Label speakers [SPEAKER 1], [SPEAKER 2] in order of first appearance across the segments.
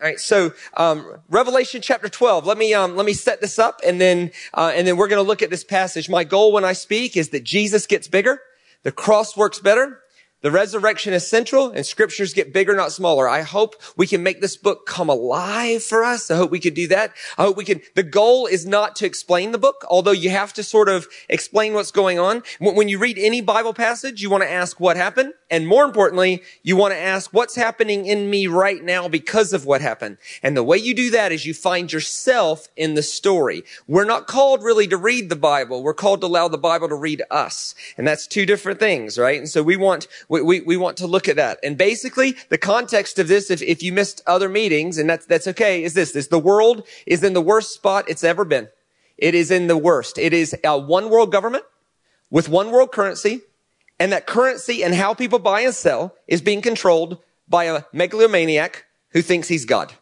[SPEAKER 1] All right, so um, Revelation chapter twelve. Let me um, let me set this up, and then uh, and then we're going to look at this passage. My goal when I speak is that Jesus gets bigger, the cross works better, the resurrection is central and scriptures get bigger, not smaller. I hope we can make this book come alive for us. I hope we could do that. I hope we can. The goal is not to explain the book, although you have to sort of explain what's going on. When you read any Bible passage, you want to ask what happened. And more importantly, you want to ask what's happening in me right now because of what happened. And the way you do that is you find yourself in the story. We're not called really to read the Bible. We're called to allow the Bible to read us. And that's two different things, right? And so we want, we, we, we want to look at that. And basically, the context of this, if, if you missed other meetings, and that's, that's okay, is this, is the world is in the worst spot it's ever been. It is in the worst. It is a one world government with one world currency and that currency and how people buy and sell is being controlled by a megalomaniac who thinks he's God.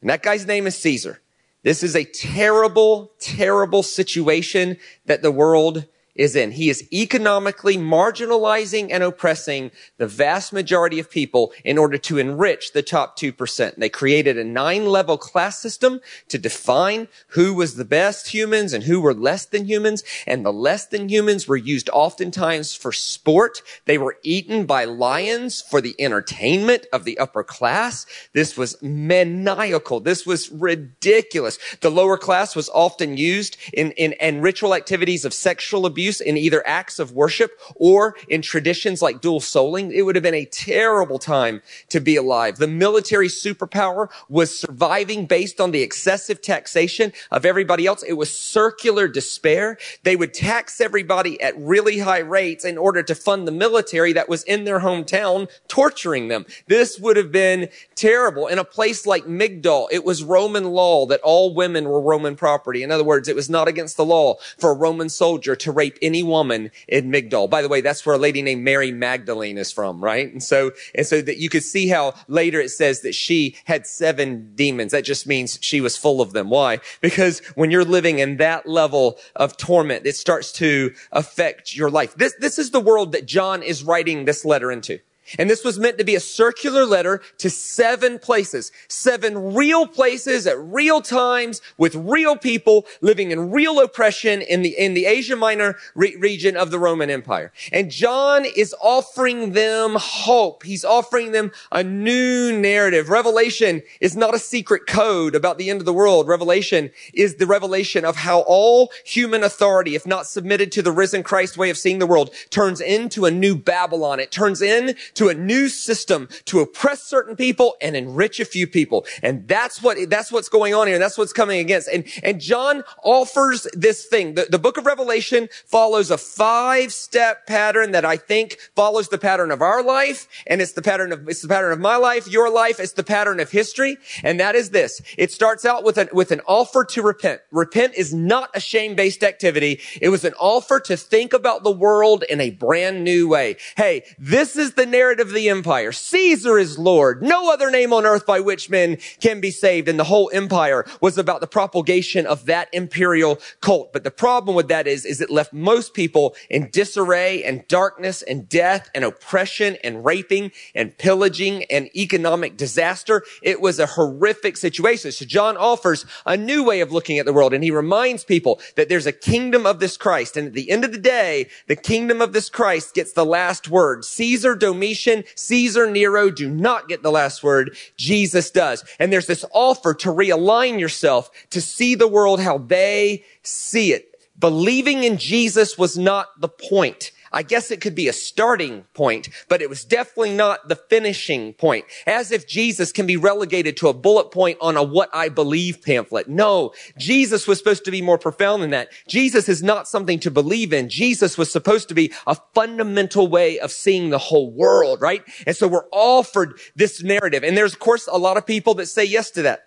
[SPEAKER 1] And that guy's name is Caesar. This is a terrible, terrible situation that the world is in. He is economically marginalizing and oppressing the vast majority of people in order to enrich the top 2%. They created a nine level class system to define who was the best humans and who were less than humans. And the less than humans were used oftentimes for sport. They were eaten by lions for the entertainment of the upper class. This was maniacal. This was ridiculous. The lower class was often used in, in, in ritual activities of sexual abuse in either acts of worship or in traditions like dual souling. It would have been a terrible time to be alive. The military superpower was surviving based on the excessive taxation of everybody else. It was circular despair. They would tax everybody at really high rates in order to fund the military that was in their hometown torturing them. This would have been terrible. In a place like Migdol, it was Roman law that all women were Roman property. In other words, it was not against the law for a Roman soldier to rape any woman in Migdol. By the way, that's where a lady named Mary Magdalene is from, right? And so, and so that you could see how later it says that she had seven demons. That just means she was full of them. Why? Because when you're living in that level of torment, it starts to affect your life. This, this is the world that John is writing this letter into. And this was meant to be a circular letter to seven places, seven real places at real times with real people living in real oppression in the, in the Asia Minor re- region of the Roman Empire. And John is offering them hope. He's offering them a new narrative. Revelation is not a secret code about the end of the world. Revelation is the revelation of how all human authority, if not submitted to the risen Christ way of seeing the world, turns into a new Babylon. It turns in to a new system to oppress certain people and enrich a few people. And that's what, that's what's going on here. And that's what's coming against. And, and John offers this thing. The, the book of Revelation follows a five step pattern that I think follows the pattern of our life. And it's the pattern of, it's the pattern of my life, your life. It's the pattern of history. And that is this. It starts out with an, with an offer to repent. Repent is not a shame-based activity. It was an offer to think about the world in a brand new way. Hey, this is the narrative narrative of the empire. Caesar is Lord. No other name on earth by which men can be saved. And the whole empire was about the propagation of that imperial cult. But the problem with that is, is it left most people in disarray and darkness and death and oppression and raping and pillaging and economic disaster. It was a horrific situation. So John offers a new way of looking at the world and he reminds people that there's a kingdom of this Christ. And at the end of the day, the kingdom of this Christ gets the last word. Caesar Domitian Caesar, Nero do not get the last word. Jesus does. And there's this offer to realign yourself to see the world how they see it. Believing in Jesus was not the point. I guess it could be a starting point, but it was definitely not the finishing point. As if Jesus can be relegated to a bullet point on a what I believe pamphlet. No, Jesus was supposed to be more profound than that. Jesus is not something to believe in. Jesus was supposed to be a fundamental way of seeing the whole world, right? And so we're offered this narrative. And there's of course a lot of people that say yes to that.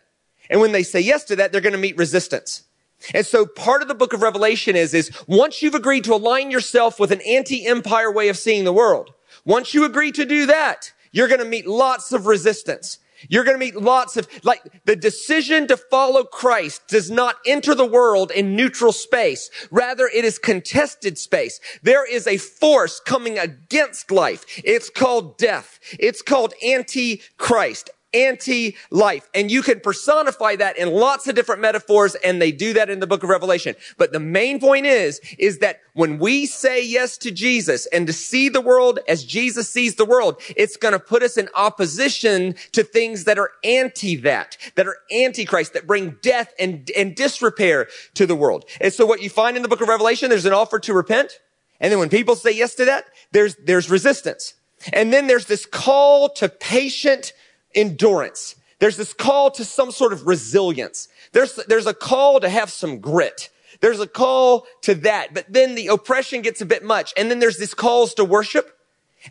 [SPEAKER 1] And when they say yes to that, they're going to meet resistance. And so part of the book of Revelation is, is once you've agreed to align yourself with an anti-empire way of seeing the world, once you agree to do that, you're going to meet lots of resistance. You're going to meet lots of, like, the decision to follow Christ does not enter the world in neutral space. Rather, it is contested space. There is a force coming against life. It's called death. It's called anti-Christ. Anti-life. And you can personify that in lots of different metaphors, and they do that in the book of Revelation. But the main point is, is that when we say yes to Jesus and to see the world as Jesus sees the world, it's going to put us in opposition to things that are anti that, that are anti-Christ, that bring death and, and disrepair to the world. And so what you find in the book of Revelation, there's an offer to repent. And then when people say yes to that, there's, there's resistance. And then there's this call to patient endurance. There's this call to some sort of resilience. There's, there's a call to have some grit. There's a call to that. But then the oppression gets a bit much. And then there's these calls to worship.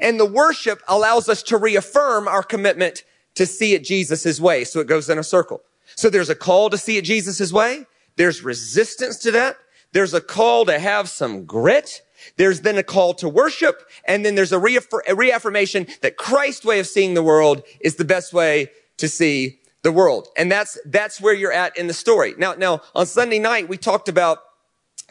[SPEAKER 1] And the worship allows us to reaffirm our commitment to see it Jesus' way. So it goes in a circle. So there's a call to see it Jesus' way. There's resistance to that. There's a call to have some grit. There's then a call to worship, and then there's a, reaffir- a reaffirmation that Christ's way of seeing the world is the best way to see the world. And that's, that's where you're at in the story. Now, now, on Sunday night, we talked about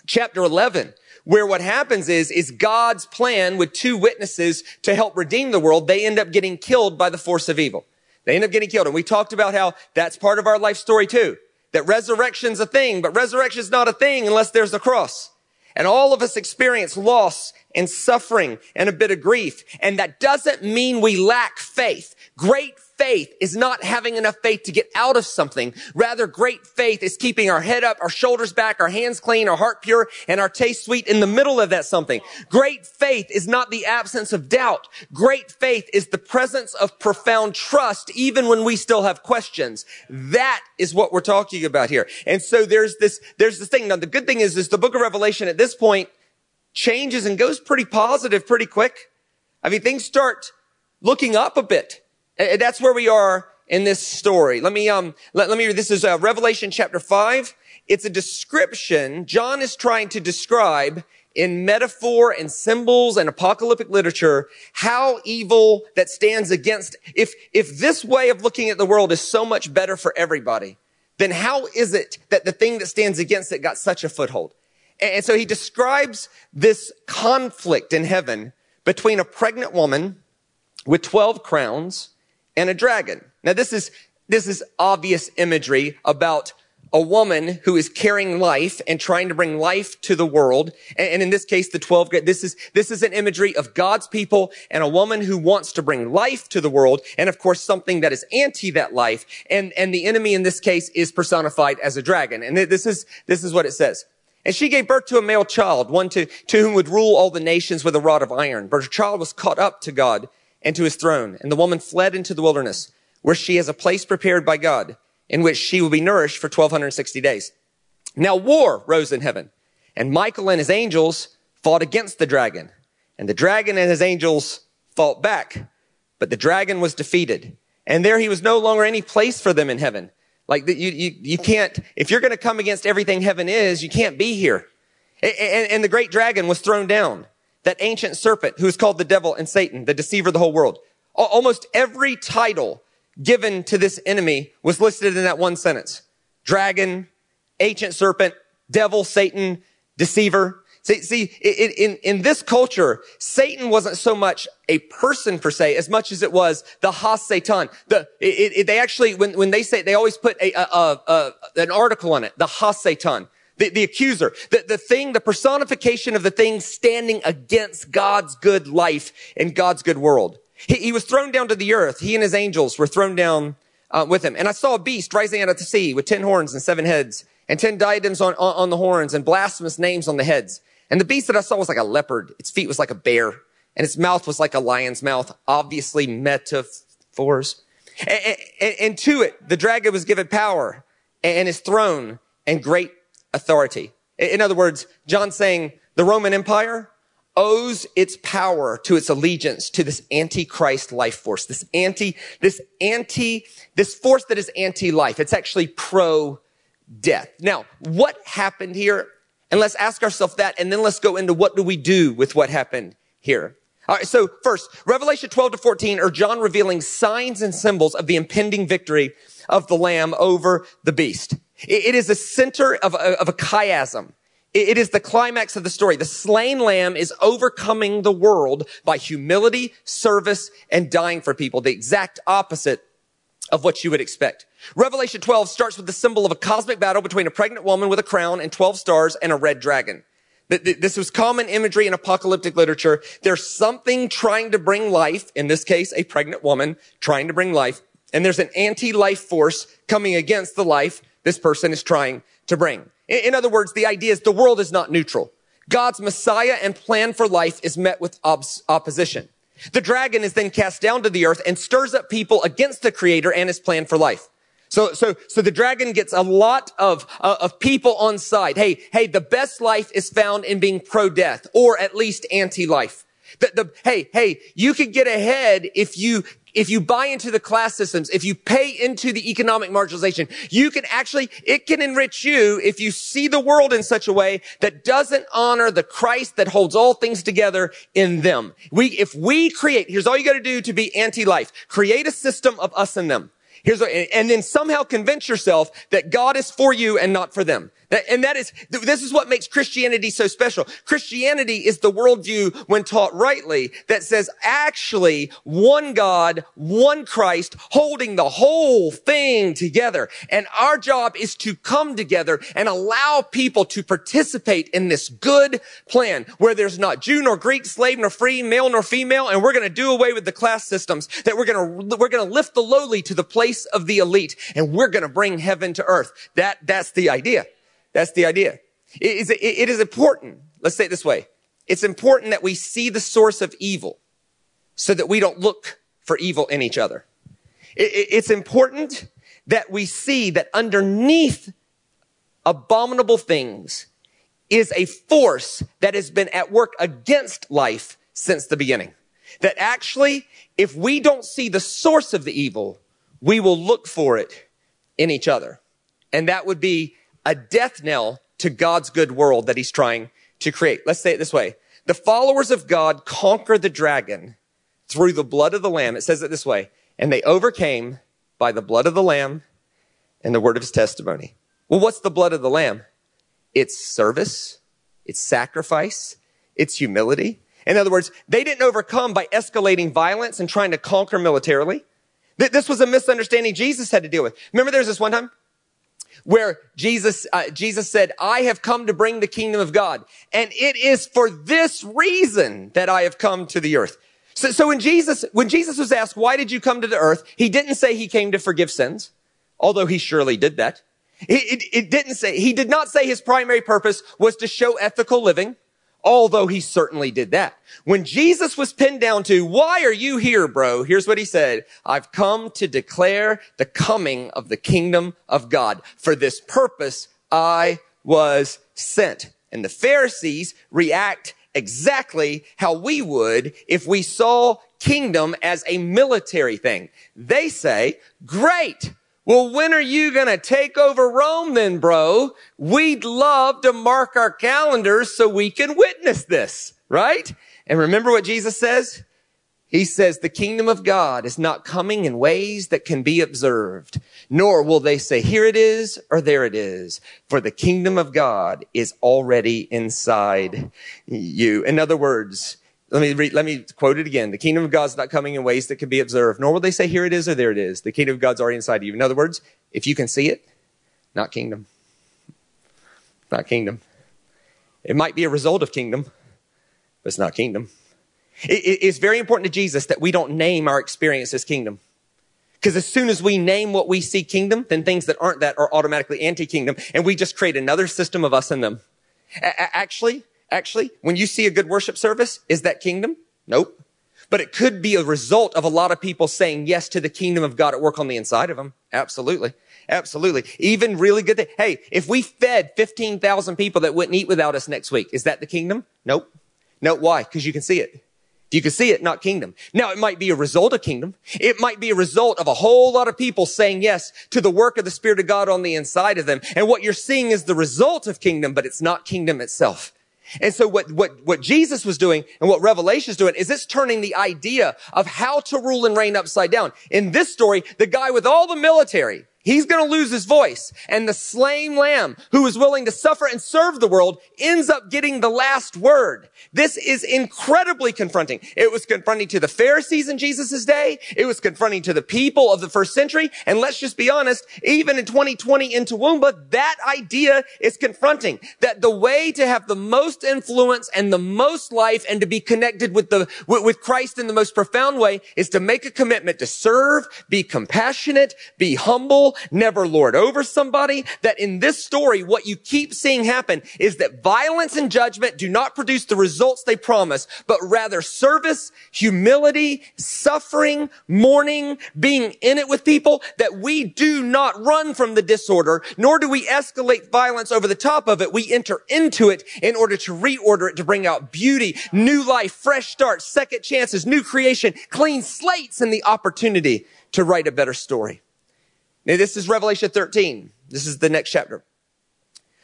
[SPEAKER 1] chapter 11, where what happens is, is God's plan with two witnesses to help redeem the world. They end up getting killed by the force of evil. They end up getting killed. And we talked about how that's part of our life story too. That resurrection's a thing, but resurrection's not a thing unless there's a cross. And all of us experience loss and suffering and a bit of grief. And that doesn't mean we lack faith. Great faith is not having enough faith to get out of something. Rather, great faith is keeping our head up, our shoulders back, our hands clean, our heart pure, and our taste sweet in the middle of that something. Great faith is not the absence of doubt. Great faith is the presence of profound trust, even when we still have questions. That is what we're talking about here. And so there's this, there's this thing. Now, the good thing is, is the book of Revelation at this point changes and goes pretty positive pretty quick. I mean, things start looking up a bit. And that's where we are in this story. Let me, um, let, let me. This is uh, Revelation chapter five. It's a description. John is trying to describe in metaphor and symbols and apocalyptic literature how evil that stands against if if this way of looking at the world is so much better for everybody then how is it that the thing that stands against it got such a foothold and so he describes this conflict in heaven between a pregnant woman with 12 crowns and a dragon. Now this is, this is obvious imagery about a woman who is carrying life and trying to bring life to the world. And, in this case, the 12, this is, this is an imagery of God's people and a woman who wants to bring life to the world. And of course, something that is anti that life. And, and the enemy in this case is personified as a dragon. And this is, this is what it says. And she gave birth to a male child, one to, to whom would rule all the nations with a rod of iron. But her child was caught up to God and to his throne. And the woman fled into the wilderness, where she has a place prepared by God, in which she will be nourished for 1260 days. Now war rose in heaven, and Michael and his angels fought against the dragon, and the dragon and his angels fought back. But the dragon was defeated, and there he was no longer any place for them in heaven. Like you, you, you can't, if you're going to come against everything heaven is, you can't be here. And, and the great dragon was thrown down that ancient serpent who is called the devil and Satan, the deceiver of the whole world. Almost every title given to this enemy was listed in that one sentence. Dragon, ancient serpent, devil, Satan, deceiver. See, see in, in this culture, Satan wasn't so much a person per se, as much as it was the ha Satan. The, it, it, they actually, when, when they say, they always put a, a, a, an article on it, the ha Satan the, the accuser, the, the thing, the personification of the thing standing against God's good life and God's good world. He, he was thrown down to the earth. He and his angels were thrown down uh, with him. And I saw a beast rising out of the sea with ten horns and seven heads and ten diadems on, on, on the horns and blasphemous names on the heads. And the beast that I saw was like a leopard. Its feet was like a bear and its mouth was like a lion's mouth, obviously metaphors. And, and, and to it, the dragon was given power and his throne and great authority. In other words, John's saying the Roman Empire owes its power to its allegiance to this antichrist life force, this anti, this anti, this force that is anti-life. It's actually pro-death. Now, what happened here? And let's ask ourselves that, and then let's go into what do we do with what happened here. All right, so first, Revelation 12 to 14 are John revealing signs and symbols of the impending victory of the Lamb over the beast. It is the center of a, of a chiasm. It is the climax of the story. The slain lamb is overcoming the world by humility, service, and dying for people. The exact opposite of what you would expect. Revelation 12 starts with the symbol of a cosmic battle between a pregnant woman with a crown and 12 stars and a red dragon. This was common imagery in apocalyptic literature. There's something trying to bring life, in this case, a pregnant woman trying to bring life, and there's an anti-life force coming against the life this person is trying to bring. In other words, the idea is the world is not neutral. God's Messiah and plan for life is met with opposition. The dragon is then cast down to the earth and stirs up people against the creator and his plan for life. So, so, so the dragon gets a lot of, uh, of people on side. Hey, hey, the best life is found in being pro-death or at least anti-life. The, the, hey, hey, you could get ahead if you if you buy into the class systems, if you pay into the economic marginalization, you can actually, it can enrich you if you see the world in such a way that doesn't honor the Christ that holds all things together in them. We, if we create, here's all you got to do to be anti-life. Create a system of us and them. Here's what, and then somehow convince yourself that God is for you and not for them. And that is, this is what makes Christianity so special. Christianity is the worldview, when taught rightly, that says actually one God, one Christ, holding the whole thing together. And our job is to come together and allow people to participate in this good plan where there's not Jew nor Greek, slave nor free, male nor female, and we're going to do away with the class systems, that we're going to, we're going to lift the lowly to the place of the elite, and we're going to bring heaven to earth. That, that's the idea. That's the idea. It is, it is important. Let's say it this way. It's important that we see the source of evil so that we don't look for evil in each other. It's important that we see that underneath abominable things is a force that has been at work against life since the beginning. That actually, if we don't see the source of the evil, we will look for it in each other. And that would be a death knell to God's good world that he's trying to create. Let's say it this way. The followers of God conquer the dragon through the blood of the lamb. It says it this way. And they overcame by the blood of the lamb and the word of his testimony. Well, what's the blood of the lamb? It's service. It's sacrifice. It's humility. In other words, they didn't overcome by escalating violence and trying to conquer militarily. This was a misunderstanding Jesus had to deal with. Remember there was this one time where Jesus, uh, Jesus said, I have come to bring the kingdom of God. And it is for this reason that I have come to the earth. So, so when Jesus, when Jesus was asked, why did you come to the earth? He didn't say he came to forgive sins, although he surely did that. It, it, it didn't say, he did not say his primary purpose was to show ethical living although he certainly did that. When Jesus was pinned down to, why are you here, bro? Here's what he said. I've come to declare the coming of the kingdom of God. For this purpose, I was sent. And the Pharisees react exactly how we would if we saw kingdom as a military thing. They say, great. Well, when are you going to take over Rome then, bro? We'd love to mark our calendars so we can witness this, right? And remember what Jesus says? He says, the kingdom of God is not coming in ways that can be observed, nor will they say, here it is or there it is. For the kingdom of God is already inside you. In other words, let me read, let me quote it again. The kingdom of God's not coming in ways that can be observed, nor will they say, here it is or there it is. The kingdom of God's already inside of you. In other words, if you can see it, not kingdom. Not kingdom. It might be a result of kingdom, but it's not kingdom. It, it, it's very important to Jesus that we don't name our experience as kingdom. Because as soon as we name what we see kingdom, then things that aren't that are automatically anti-kingdom, and we just create another system of us and them. A- actually, Actually, when you see a good worship service, is that kingdom? Nope. But it could be a result of a lot of people saying yes to the kingdom of God at work on the inside of them. Absolutely. Absolutely. Even really good. Th- hey, if we fed 15,000 people that wouldn't eat without us next week, is that the kingdom? Nope. No, why? Because you can see it. You can see it, not kingdom. Now, it might be a result of kingdom. It might be a result of a whole lot of people saying yes to the work of the Spirit of God on the inside of them. And what you're seeing is the result of kingdom, but it's not kingdom itself. And so what, what, what Jesus was doing and what Revelation is doing is it's turning the idea of how to rule and reign upside down. In this story, the guy with all the military, He's going to lose his voice. And the slain lamb who is willing to suffer and serve the world ends up getting the last word. This is incredibly confronting. It was confronting to the Pharisees in Jesus' day. It was confronting to the people of the first century. And let's just be honest, even in 2020 in Toowoomba, that idea is confronting that the way to have the most influence and the most life and to be connected with the, with Christ in the most profound way is to make a commitment to serve, be compassionate, be humble, never lord over somebody, that in this story, what you keep seeing happen is that violence and judgment do not produce the results they promise, but rather service, humility, suffering, mourning, being in it with people, that we do not run from the disorder, nor do we escalate violence over the top of it. We enter into it in order to reorder it, to bring out beauty, new life, fresh starts, second chances, new creation, clean slates, and the opportunity to write a better story. Now, this is Revelation 13. This is the next chapter.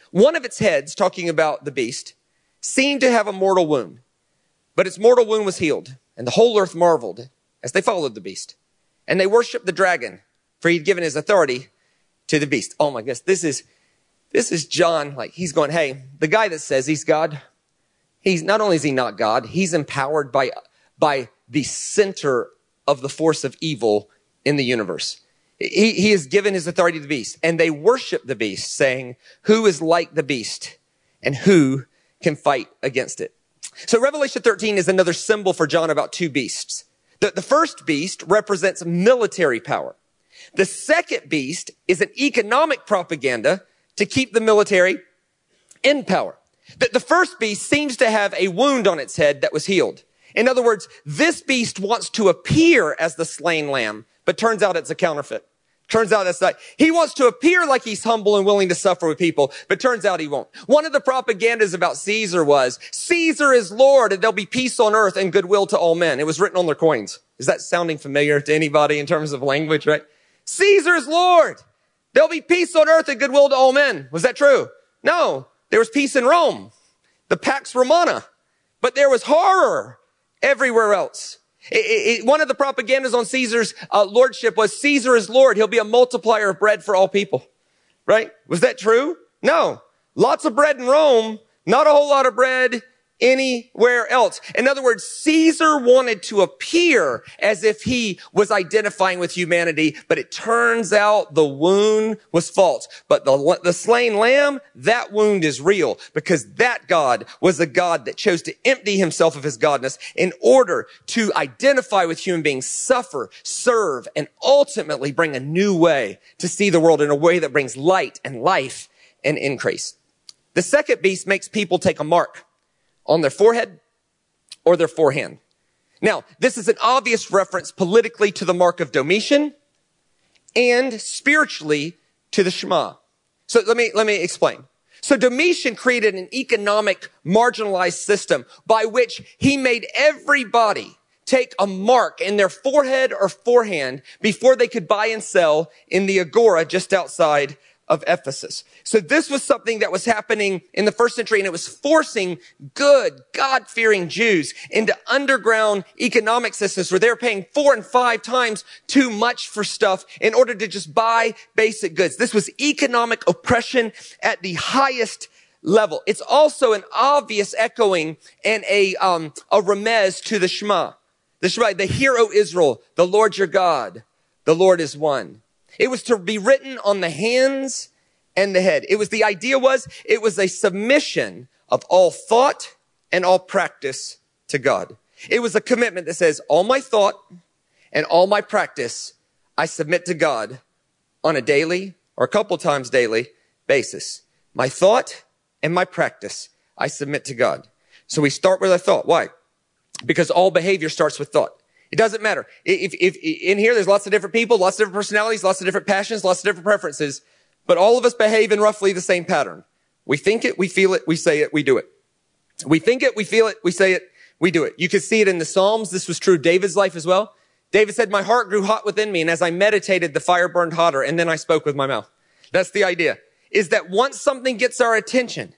[SPEAKER 1] One of its heads, talking about the beast, seemed to have a mortal wound, but its mortal wound was healed, and the whole earth marveled as they followed the beast. And they worshiped the dragon, for he'd given his authority to the beast. Oh my goodness, this is, this is John, like he's going, hey, the guy that says he's God, he's not only is he not God, he's empowered by, by the center of the force of evil in the universe. He, he has given his authority to the beast and they worship the beast saying, who is like the beast and who can fight against it? So Revelation 13 is another symbol for John about two beasts. The, the first beast represents military power. The second beast is an economic propaganda to keep the military in power. The, the first beast seems to have a wound on its head that was healed. In other words, this beast wants to appear as the slain lamb, but turns out it's a counterfeit. Turns out that's not, he wants to appear like he's humble and willing to suffer with people, but turns out he won't. One of the propagandas about Caesar was, Caesar is Lord and there'll be peace on earth and goodwill to all men. It was written on their coins. Is that sounding familiar to anybody in terms of language, right? Caesar is Lord. There'll be peace on earth and goodwill to all men. Was that true? No. There was peace in Rome. The Pax Romana. But there was horror everywhere else. It, it, one of the propagandas on Caesar's uh, lordship was Caesar is Lord. He'll be a multiplier of bread for all people. Right? Was that true? No. Lots of bread in Rome, not a whole lot of bread anywhere else. In other words, Caesar wanted to appear as if he was identifying with humanity, but it turns out the wound was false. But the, the slain lamb, that wound is real because that God was the God that chose to empty himself of his godness in order to identify with human beings, suffer, serve, and ultimately bring a new way to see the world in a way that brings light and life and increase. The second beast makes people take a mark on their forehead or their forehand. Now, this is an obvious reference politically to the mark of Domitian and spiritually to the Shema. So let me, let me explain. So Domitian created an economic marginalized system by which he made everybody take a mark in their forehead or forehand before they could buy and sell in the agora just outside of Ephesus. So this was something that was happening in the first century and it was forcing good, God-fearing Jews into underground economic systems where they're paying four and five times too much for stuff in order to just buy basic goods. This was economic oppression at the highest level. It's also an obvious echoing and a, um, a remez to the Shema. The Shema, the Hear, O Israel, the Lord your God, the Lord is one. It was to be written on the hands and the head. It was the idea was it was a submission of all thought and all practice to God. It was a commitment that says all my thought and all my practice I submit to God on a daily or a couple times daily basis. My thought and my practice I submit to God. So we start with our thought. Why? Because all behavior starts with thought. It doesn't matter. If, if, in here, there's lots of different people, lots of different personalities, lots of different passions, lots of different preferences, but all of us behave in roughly the same pattern. We think it, we feel it, we say it, we do it. We think it, we feel it, we say it, we do it. You can see it in the Psalms. This was true David's life as well. David said, my heart grew hot within me, and as I meditated, the fire burned hotter, and then I spoke with my mouth. That's the idea. Is that once something gets our attention,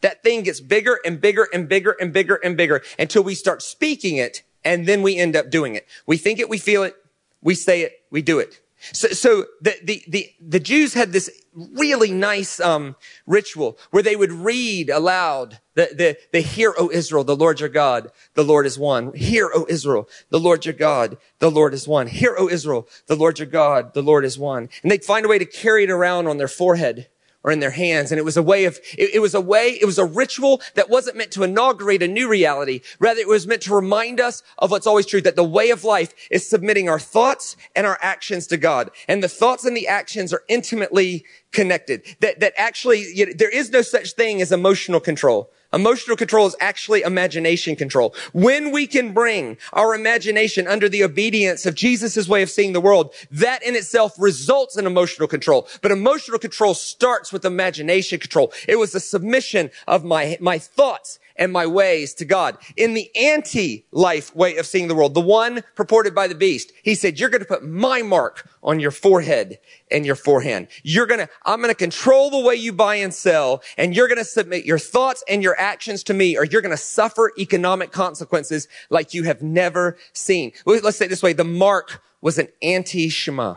[SPEAKER 1] that thing gets bigger and bigger and bigger and bigger and bigger until we start speaking it and then we end up doing it. We think it, we feel it, we say it, we do it. So, so the, the, the, the Jews had this really nice, um, ritual where they would read aloud the, the, the Hear, O Israel, the Lord your God, the Lord is one. Hear, O Israel, the Lord your God, the Lord is one. Hear, O Israel, the Lord your God, the Lord is one. And they'd find a way to carry it around on their forehead or in their hands. And it was a way of, it, it, was a way, it was a ritual that wasn't meant to inaugurate a new reality. Rather, it was meant to remind us of what's always true, that the way of life is submitting our thoughts and our actions to God. And the thoughts and the actions are intimately connected. That, that actually, you know, there is no such thing as emotional control. Emotional control is actually imagination control. When we can bring our imagination under the obedience of Jesus' way of seeing the world, that in itself results in emotional control. But emotional control starts with imagination control. It was the submission of my, my thoughts and my ways to God. In the anti-life way of seeing the world, the one purported by the beast, he said, you're going to put my mark on your forehead and your forehand. You're going to, I'm going to control the way you buy and sell and you're going to submit your thoughts and your actions to me or you're going to suffer economic consequences like you have never seen. Let's say it this way. The mark was an anti-Shema.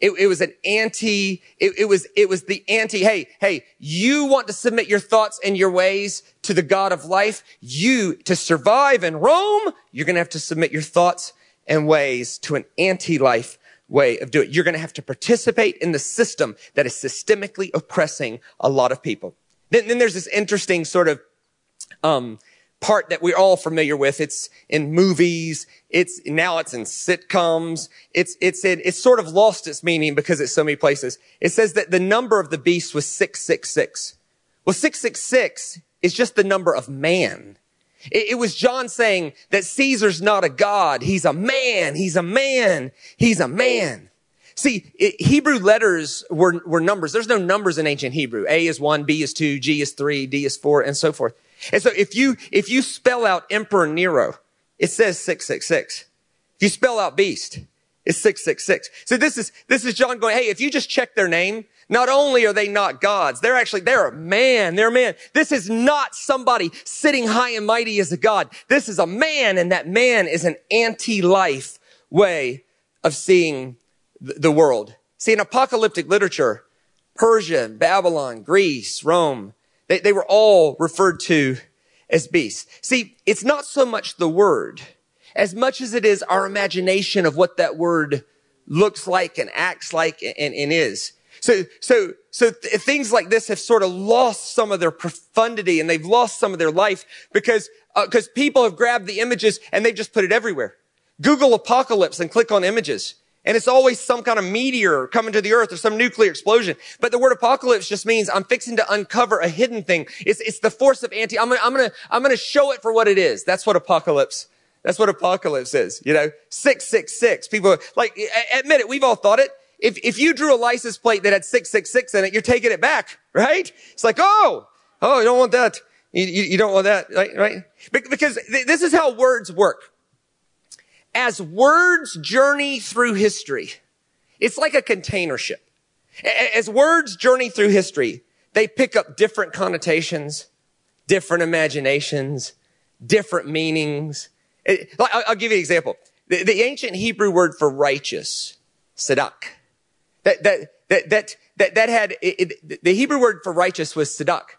[SPEAKER 1] It, it, was an anti, it, it, was, it was the anti, hey, hey, you want to submit your thoughts and your ways to the God of life. You, to survive in Rome, you're going to have to submit your thoughts and ways to an anti-life way of doing it. You're going to have to participate in the system that is systemically oppressing a lot of people. Then, then there's this interesting sort of, um, part that we're all familiar with. It's in movies. It's now it's in sitcoms. It's, it's, in, it's sort of lost its meaning because it's so many places. It says that the number of the beast was 666. Well, 666 is just the number of man. It, it was John saying that Caesar's not a God. He's a man. He's a man. He's a man. See, it, Hebrew letters were, were numbers. There's no numbers in ancient Hebrew. A is one, B is two, G is three, D is four, and so forth. And so if you, if you spell out Emperor Nero, it says 666. If you spell out beast, it's 666. So this is, this is John going, hey, if you just check their name, not only are they not gods, they're actually, they're a man, they're a man. This is not somebody sitting high and mighty as a god. This is a man, and that man is an anti-life way of seeing the world. See, in apocalyptic literature, Persia, Babylon, Greece, Rome, they, they were all referred to as beasts. See, it's not so much the word as much as it is our imagination of what that word looks like and acts like and, and is. So, so, so th- things like this have sort of lost some of their profundity and they've lost some of their life because, because uh, people have grabbed the images and they've just put it everywhere. Google apocalypse and click on images. And it's always some kind of meteor coming to the earth or some nuclear explosion. But the word apocalypse just means I'm fixing to uncover a hidden thing. It's, it's the force of anti, I'm gonna, I'm gonna, I'm gonna show it for what it is. That's what apocalypse, that's what apocalypse is. You know, 666. People, like, admit it, we've all thought it. If, if you drew a license plate that had 666 in it, you're taking it back, right? It's like, oh, oh, you don't want that. You, you, you don't want that, right? right? Because th- this is how words work as words journey through history, it's like a container ship. As words journey through history, they pick up different connotations, different imaginations, different meanings. I'll give you an example. The, ancient Hebrew word for righteous, sadak, that, that, that, that, that, had, the Hebrew word for righteous was sadak.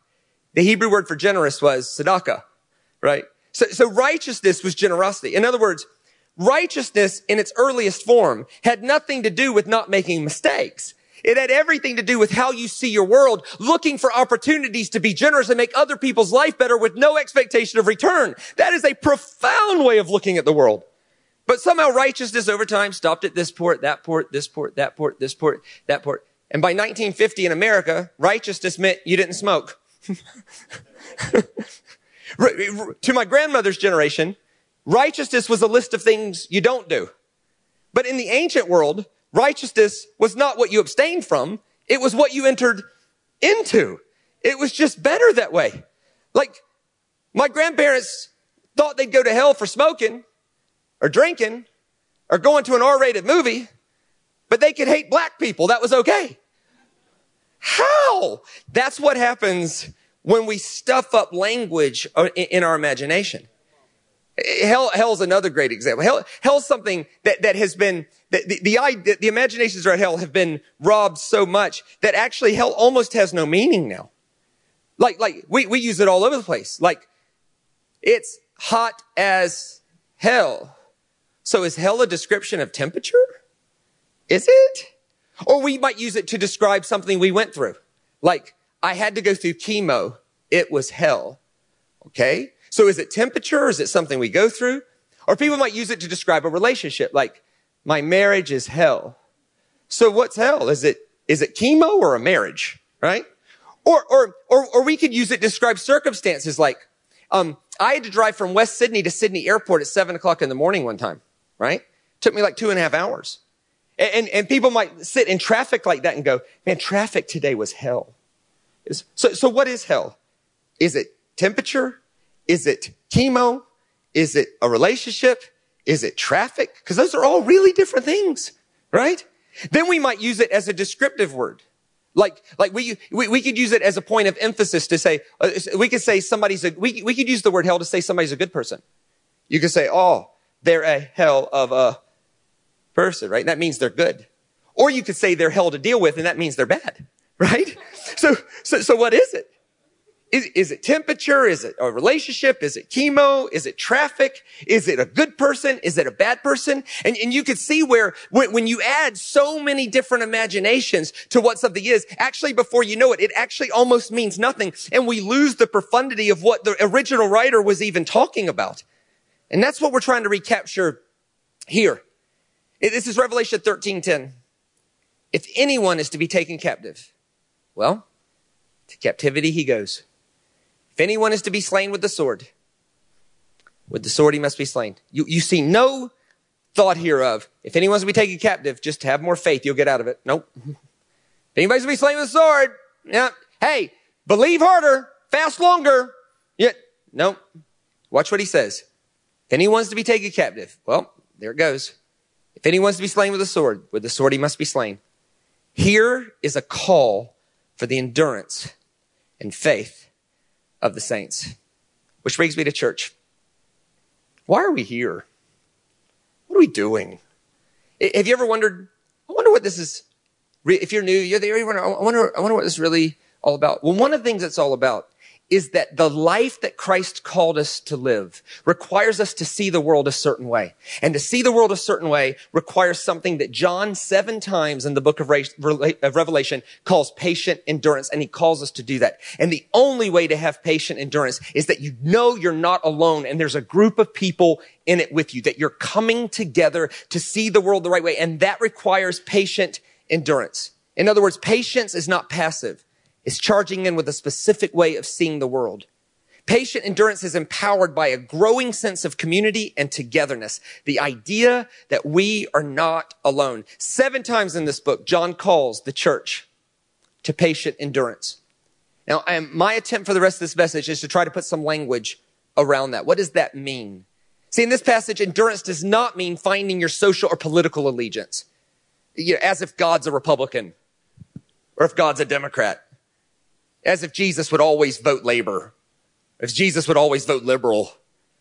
[SPEAKER 1] The Hebrew word for generous was tzedakah, right? So, so righteousness was generosity. In other words, Righteousness in its earliest form had nothing to do with not making mistakes. It had everything to do with how you see your world, looking for opportunities to be generous and make other people's life better with no expectation of return. That is a profound way of looking at the world. But somehow righteousness over time stopped at this port, that port, this port, that port, this port, that port. And by 1950 in America, righteousness meant you didn't smoke. to my grandmother's generation, Righteousness was a list of things you don't do. But in the ancient world, righteousness was not what you abstained from. It was what you entered into. It was just better that way. Like my grandparents thought they'd go to hell for smoking or drinking or going to an R-rated movie, but they could hate black people. That was okay. How? That's what happens when we stuff up language uh, in our imagination. Hell, hell's another great example. Hell, hell's something that, that has been, the, the, the, the imaginations around hell have been robbed so much that actually hell almost has no meaning now. Like, like, we, we use it all over the place. Like, it's hot as hell. So is hell a description of temperature? Is it? Or we might use it to describe something we went through. Like, I had to go through chemo. It was hell. Okay? So is it temperature? Is it something we go through? Or people might use it to describe a relationship, like, my marriage is hell. So what's hell? Is it, is it chemo or a marriage? Right? Or, or, or, or we could use it to describe circumstances like, um, I had to drive from West Sydney to Sydney Airport at seven o'clock in the morning one time, right? took me like two and a half hours. And, and, and, people might sit in traffic like that and go, man, traffic today was hell. So, so what is hell? Is it temperature? Is it chemo? Is it a relationship? Is it traffic? Because those are all really different things, right? Then we might use it as a descriptive word. Like, like we, we, we could use it as a point of emphasis to say, uh, we could say somebody's a, we, we could use the word hell to say somebody's a good person. You could say, oh, they're a hell of a person, right? That means they're good. Or you could say they're hell to deal with and that means they're bad, right? So, so, so what is it? Is, is, it temperature? Is it a relationship? Is it chemo? Is it traffic? Is it a good person? Is it a bad person? And, and you can see where when, when, you add so many different imaginations to what something is, actually before you know it, it actually almost means nothing. And we lose the profundity of what the original writer was even talking about. And that's what we're trying to recapture here. This is Revelation 13:10. If anyone is to be taken captive, well, to captivity he goes. If anyone is to be slain with the sword, with the sword he must be slain. You, you see no thought here of, if anyone's to be taken captive, just have more faith, you'll get out of it. Nope. If anybody's to be slain with the sword, yeah. Hey, believe harder, fast longer. Yeah. Nope. Watch what he says. If anyone's to be taken captive, well, there it goes. If anyone's to be slain with the sword, with the sword he must be slain. Here is a call for the endurance and faith of the saints. Which brings me to church. Why are we here? What are we doing? Have you ever wondered, I wonder what this is, if you're new, you're there, you wonder, I wonder, I wonder what this is really all about. Well, one of the things it's all about is that the life that Christ called us to live requires us to see the world a certain way. And to see the world a certain way requires something that John seven times in the book of Revelation calls patient endurance. And he calls us to do that. And the only way to have patient endurance is that you know you're not alone and there's a group of people in it with you, that you're coming together to see the world the right way. And that requires patient endurance. In other words, patience is not passive is charging in with a specific way of seeing the world. Patient endurance is empowered by a growing sense of community and togetherness. The idea that we are not alone. Seven times in this book, John calls the church to patient endurance. Now, my attempt for the rest of this message is to try to put some language around that. What does that mean? See, in this passage, endurance does not mean finding your social or political allegiance, you know, as if God's a Republican or if God's a Democrat as if Jesus would always vote labor, if Jesus would always vote liberal.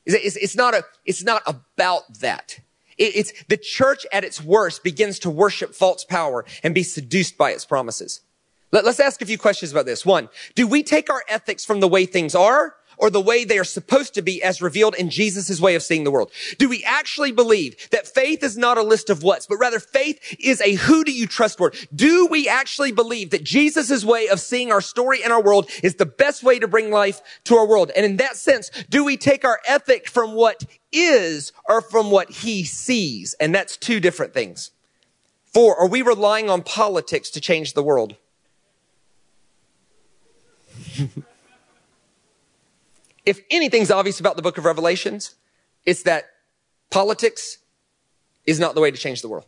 [SPEAKER 1] It's, it's not a, it's not about that. it's the church at its worst begins to worship false power and be seduced by its promises. Let, let's ask a few questions about this. One, do we take our ethics from the way things are or the way they are supposed to be as revealed in Jesus' way of seeing the world? Do we actually believe that faith is not a list of what's, but rather faith is a who do you trust word? Do we actually believe that Jesus' way of seeing our story and our world is the best way to bring life to our world? And in that sense, do we take our ethic from what is or from what he sees? And that's two different things. Four, are we relying on politics to change the world? if anything's obvious about the book of Revelations, it's that politics is not the way to change the world.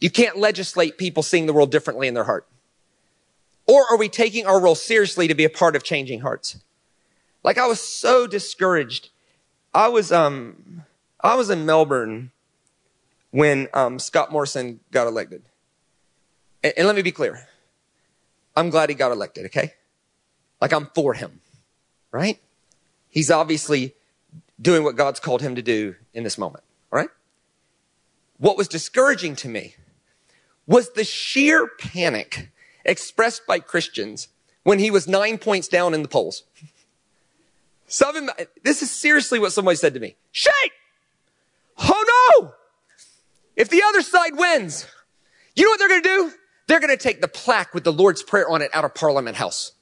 [SPEAKER 1] You can't legislate people seeing the world differently in their heart. Or are we taking our role seriously to be a part of changing hearts? Like I was so discouraged. I was, um, I was in Melbourne when, um, Scott Morrison got elected. And, and let me be clear. I'm glad he got elected, okay? Like I'm for him right? He's obviously doing what God's called him to do in this moment. All right? What was discouraging to me was the sheer panic expressed by Christians when he was nine points down in the polls. Some, this is seriously what somebody said to me. Shake! Oh no! If the other side wins, you know what they're to do? They're to take the plaque with the Lord's Prayer on it out of Parliament House.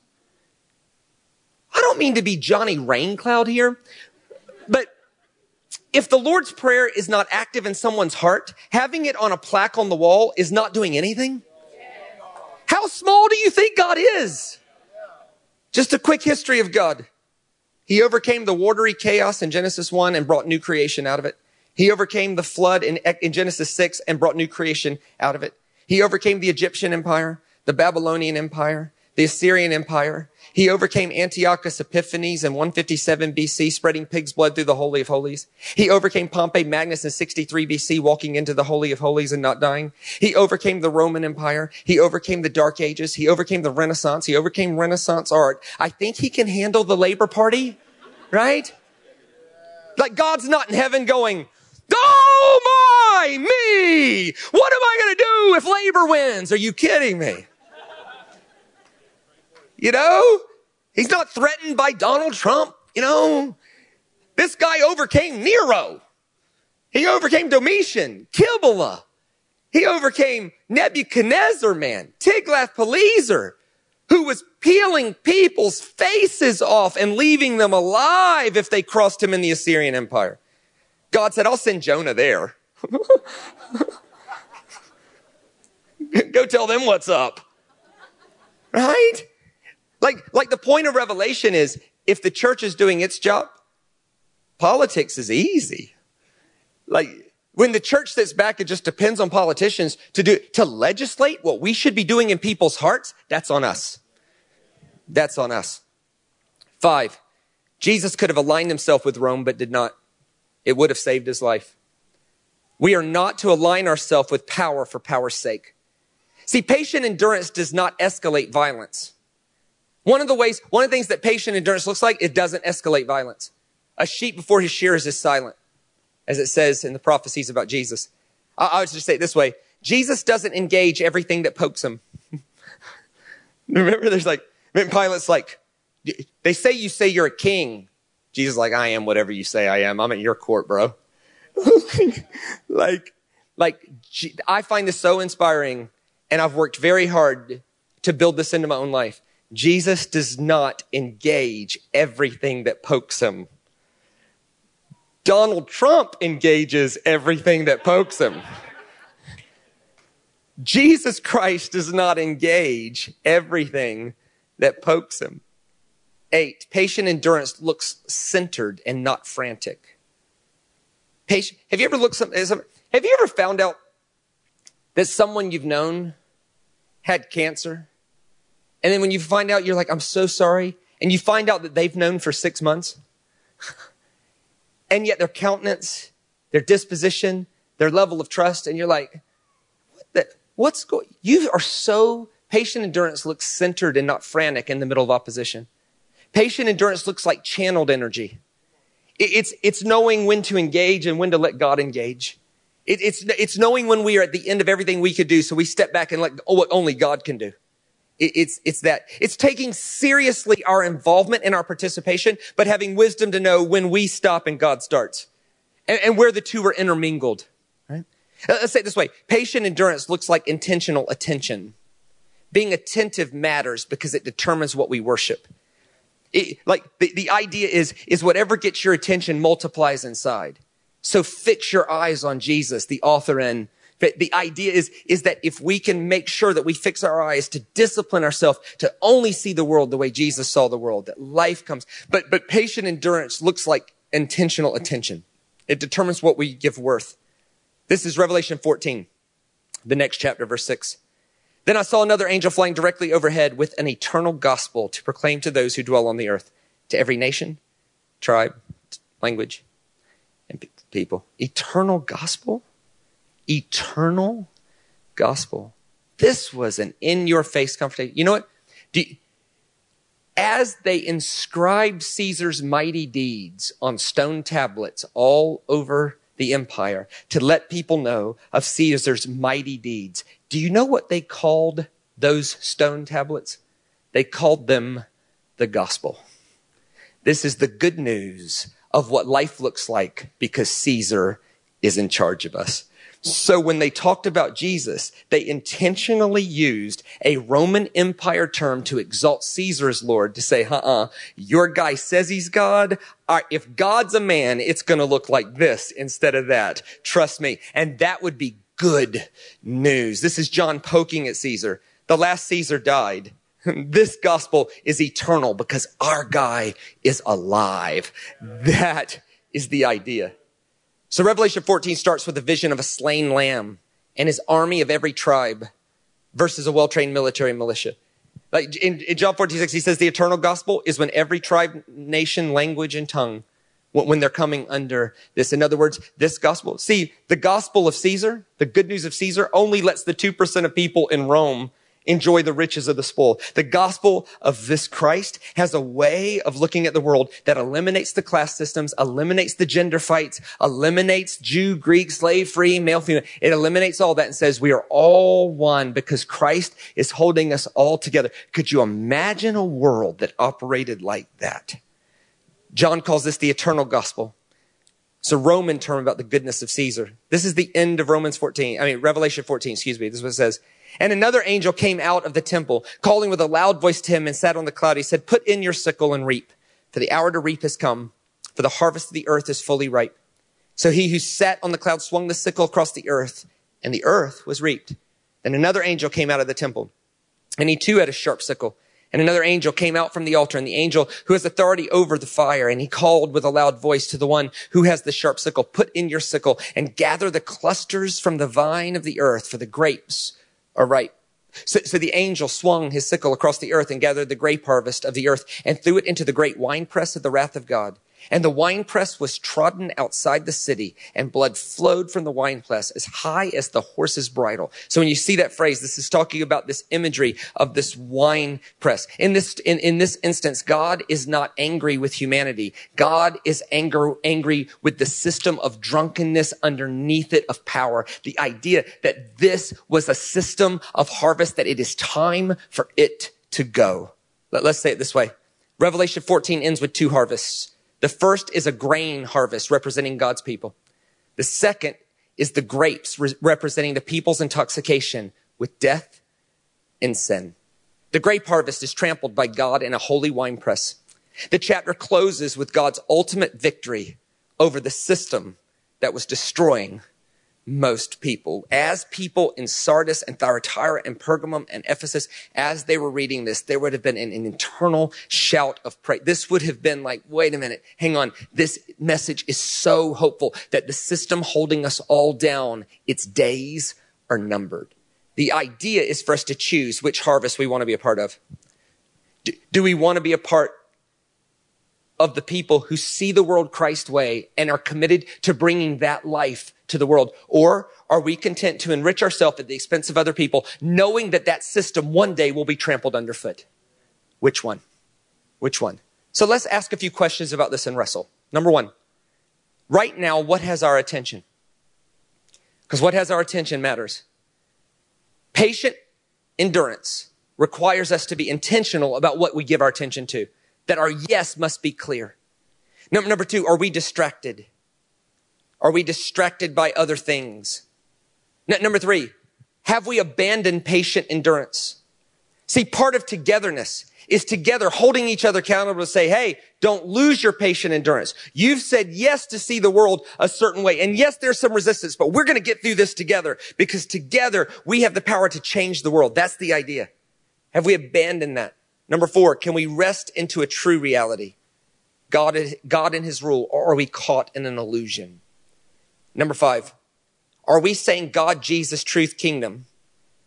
[SPEAKER 1] I don't mean to be Johnny Raincloud here, but if the Lord's Prayer is not active in someone's heart, having it on a plaque on the wall is not doing anything. How small do you think God is? Just a quick history of God. He overcame the watery chaos in Genesis 1 and brought new creation out of it. He overcame the flood in, in Genesis 6 and brought new creation out of it. He overcame the Egyptian empire, the Babylonian empire, the Assyrian empire. He overcame Antiochus Epiphanes in 157 BC, spreading pig's blood through the Holy of Holies. He overcame Pompey Magnus in 63 BC, walking into the Holy of Holies and not dying. He overcame the Roman Empire. He overcame the Dark Ages. He overcame the Renaissance. He overcame Renaissance art. I think he can handle the Labor Party, right? Like God's not in heaven going, Oh my, me! What am I going to do if labor wins? Are you kidding me? You know, he's not threatened by Donald Trump. You know, this guy overcame Nero. He overcame Domitian, Caligula. He overcame Nebuchadnezzar, man, Tiglath-Pileser, who was peeling people's faces off and leaving them alive if they crossed him in the Assyrian Empire. God said, I'll send Jonah there. Go tell them what's up. Right? Like, like the point of revelation is if the church is doing its job, politics is easy. Like, when the church sits back, it just depends on politicians to do, to legislate what we should be doing in people's hearts. That's on us. That's on us. Five, Jesus could have aligned himself with Rome, but did not. It would have saved his life. We are not to align ourselves with power for power's sake. See, patient endurance does not escalate violence. One of the ways, one of the things that patient endurance looks like, it doesn't escalate violence. A sheep before his shearers is silent, as it says in the prophecies about Jesus. I, I would just say it this way. Jesus doesn't engage everything that pokes him. Remember, there's like, Pilate's like, they say you say you're a king. Jesus like, I am whatever you say I am. I'm at your court, bro. like, like, I find this so inspiring and I've worked very hard to build this into my own life. Jesus does not engage everything that pokes him. Donald Trump engages everything that pokes him. Jesus Christ does not engage everything that pokes him. Eight, patient endurance looks centered and not frantic. Patient, have you ever looked some, have you ever found out that someone you've known had cancer? And then when you find out, you're like, I'm so sorry. And you find out that they've known for six months. and yet their countenance, their disposition, their level of trust, and you're like, what the, what's going, you are so, patient endurance looks centered and not frantic in the middle of opposition. Patient endurance looks like channeled energy. It's, it's knowing when to engage and when to let God engage. It, it's, it's knowing when we are at the end of everything we could do, so we step back and let oh, what only God can do. It, it's, it's that. It's taking seriously our involvement and our participation, but having wisdom to know when we stop and God starts. And, and where the two are intermingled. Right? Uh, let's say it this way. Patient endurance looks like intentional attention. Being attentive matters because it determines what we worship. It, like the, the idea is, is whatever gets your attention multiplies inside. So fix your eyes on Jesus, the author and the idea is, is that if we can make sure that we fix our eyes to discipline ourselves to only see the world the way Jesus saw the world, that life comes. But, but patient endurance looks like intentional attention. It determines what we give worth. This is Revelation 14, the next chapter, verse 6. Then I saw another angel flying directly overhead with an eternal gospel to proclaim to those who dwell on the earth, to every nation, tribe, language, and people. Eternal gospel? Eternal gospel. This was an in your face confrontation. You know what? You, as they inscribed Caesar's mighty deeds on stone tablets all over the empire to let people know of Caesar's mighty deeds, do you know what they called those stone tablets? They called them the gospel. This is the good news of what life looks like because Caesar is in charge of us. So when they talked about Jesus, they intentionally used a Roman Empire term to exalt Caesar as Lord to say, uh-uh, your guy says he's God. Right, if God's a man, it's going to look like this instead of that. Trust me. And that would be good news. This is John poking at Caesar. The last Caesar died. This gospel is eternal because our guy is alive. That is the idea. So Revelation 14 starts with a vision of a slain lamb and his army of every tribe versus a well-trained military militia. Like in, in John 14, 6, he says the eternal gospel is when every tribe, nation, language, and tongue, when they're coming under this. In other words, this gospel, see, the gospel of Caesar, the good news of Caesar only lets the 2% of people in Rome enjoy the riches of the spoil. The gospel of this Christ has a way of looking at the world that eliminates the class systems, eliminates the gender fights, eliminates Jew, Greek, slave, free, male, female. It eliminates all that and says we are all one because Christ is holding us all together. Could you imagine a world that operated like that? John calls this the eternal gospel. It's a Roman term about the goodness of Caesar. This is the end of Romans 14. I mean, Revelation 14, excuse me. This is what it says. And another angel came out of the temple, calling with a loud voice to him and sat on the cloud. He said, put in your sickle and reap, for the hour to reap has come, for the harvest of the earth is fully ripe. So he who sat on the cloud swung the sickle across the earth, and the earth was reaped. Then another angel came out of the temple, and he too had a sharp sickle. And another angel came out from the altar, and the angel who has authority over the fire, and he called with a loud voice to the one who has the sharp sickle, put in your sickle and gather the clusters from the vine of the earth, for the grapes are ripe. So, so, the angel swung his sickle across the earth and gathered the grape harvest of the earth and threw it into the great winepress of the wrath of God. And the winepress was trodden outside the city and blood flowed from the winepress as high as the horse's bridle. So when you see that phrase, this is talking about this imagery of this winepress. In this, in, in this instance, God is not angry with humanity. God is anger, angry with the system of drunkenness underneath it of power. The idea that this was a system of harvest, that it is time for it to go. Let, let's say it this way. Revelation 14 ends with two harvests. The first is a grain harvest representing God's people. The second is the grapes re- representing the people's intoxication with death and sin. The grape harvest is trampled by God in a holy winepress. The chapter closes with God's ultimate victory over the system that was destroying most people. As people in Sardis and Thyatira and Pergamum and Ephesus, as they were reading this, there would have been an, an, internal shout of praise. This would have been like, wait a minute, hang on. This message is so hopeful that the system holding us all down, its days are numbered. The idea is for us to choose which harvest we want to be a part of. Do, do we want to be a part of the people who see the world Christ way and are committed to bringing that life to the world? Or are we content to enrich ourselves at the expense of other people, knowing that that system one day will be trampled underfoot? Which one? Which one? So let's ask a few questions about this and wrestle. Number one, right now, what has our attention? Because what has our attention matters. Patient endurance requires us to be intentional about what we give our attention to, that our yes must be clear. Number, two, are we distracted? Are we distracted by other things? number three, have we abandoned patient endurance? See, part of togetherness is together holding each other accountable to say, hey, don't lose your patient endurance. You've said yes to see the world a certain way. And yes, there's some resistance, but we're going to get through this together because together we have the power to change the world. That's the idea. Have we abandoned that? Number four, can we rest into a true reality? God, God in his rule, or are we caught in an illusion? Number five, are we saying God, Jesus, truth, kingdom,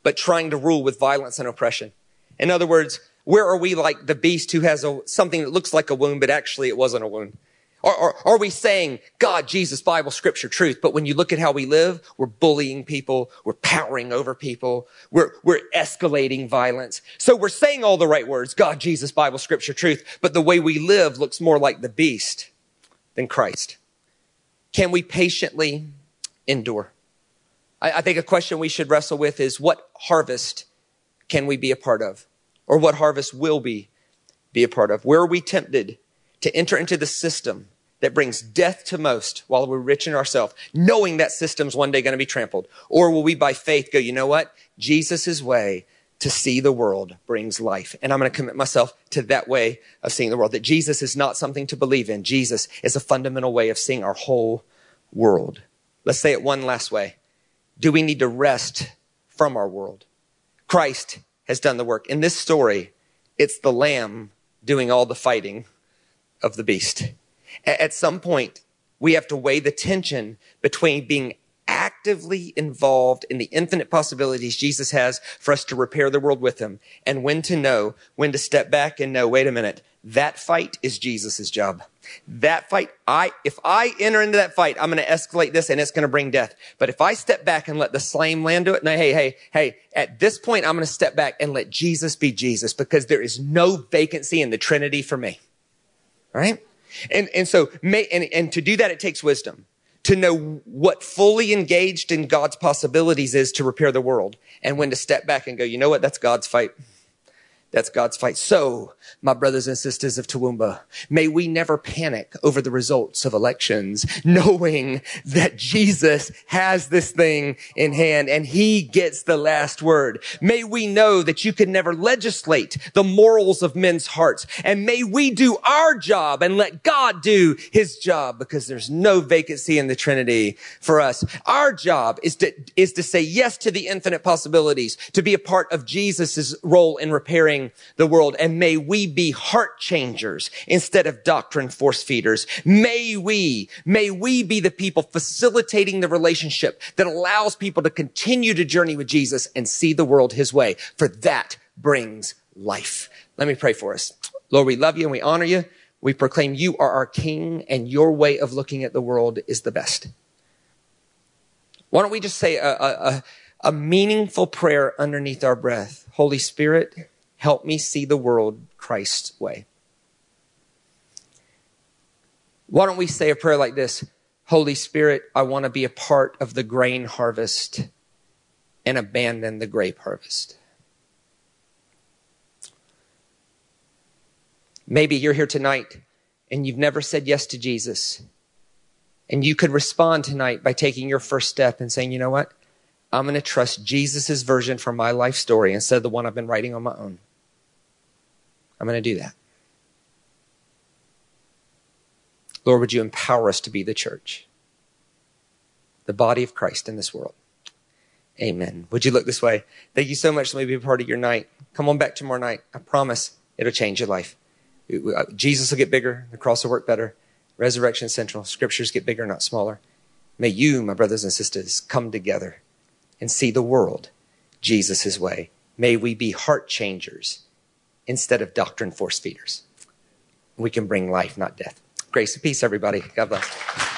[SPEAKER 1] but trying to rule with violence and oppression? In other words, where are we like the beast who has a, something that looks like a wound, but actually it wasn't a wound? Or, are we saying God, Jesus, Bible, scripture, truth? But when you look at how we live, we're bullying people. We're powering over people. We're, we're escalating violence. So we're saying all the right words, God, Jesus, Bible, scripture, truth. But the way we live looks more like the beast than Christ. Can we patiently endure? I, I think a question we should wrestle with is what harvest can we be a part of? Or what harvest will we be a part of? Where are we tempted to enter into the system that brings death to most while we're rich in ourselves, knowing that system's one day going to be trampled? Or will we by faith go, you know what? Jesus' way to see the world brings life. And I'm going to commit myself to that way of seeing the world, that Jesus is not something to believe in. Jesus is a fundamental way of seeing our whole world. Let's say it one last way. Do we need to rest from our world? Christ has done the work. In this story, it's the lamb doing all the fighting of the beast. At some point, we have to weigh the tension between being actively involved in the infinite possibilities Jesus has for us to repair the world with him and when to know, when to step back and know, wait a minute, that fight is Jesus' job. That fight, I, if I enter into that fight, I'm going to escalate this and it's going to bring death. But if I step back and let the slain land do it, no, hey, hey, hey, at this point, I'm going to step back and let Jesus be Jesus because there is no vacancy in the Trinity for me. Right? And, and so, may, and, and to do that, it takes wisdom to know what fully engaged in God's possibilities is to repair the world and when to step back and go, you know what? That's God's fight. That's God's fight. So, my brothers and sisters of Toowoomba, may we never panic over the results of elections, knowing that Jesus has this thing in hand and he gets the last word. May we know that you can never legislate the morals of men's hearts. And may we do our job and let God do his job because there's no vacancy in the Trinity for us. Our job is to, is to say yes to the infinite possibilities, to be a part of Jesus' role in repairing the world. And may we be heart changers instead of doctrine force feeders. May we, may we be the people facilitating the relationship that allows people to continue to journey with Jesus and see the world his way. For that brings life. Let me pray for us. Lord, we love you and we honor you. We proclaim you are our king and your way of looking at the world is the best. Why don't we just say a, a, a meaningful prayer underneath our breath? Holy Spirit, Help me see the world Christ's way. Why don't we say a prayer like this? Holy Spirit, I want to be a part of the grain harvest and abandon the grape harvest. Maybe you're here tonight and you've never said yes to Jesus. And you could respond tonight by taking your first step and saying, you know what? I'm going to trust Jesus' version for my life story instead of the one I've been writing on my own. I'm going to do that. Lord, would you empower us to be the church, the body of Christ in this world? Amen. Would you look this way? Thank you so much. Let me be a part of your night. Come on back tomorrow night. I promise it'll change your life. Uh, Jesus will get bigger. The cross will work better. Resurrection Central. Scriptures get bigger, not smaller. May you, my brothers and sisters, come together and see the world Jesus' way. May we be heart changers instead of doctrine force feeders. We can bring life, not death. Grace and peace, everybody. God bless.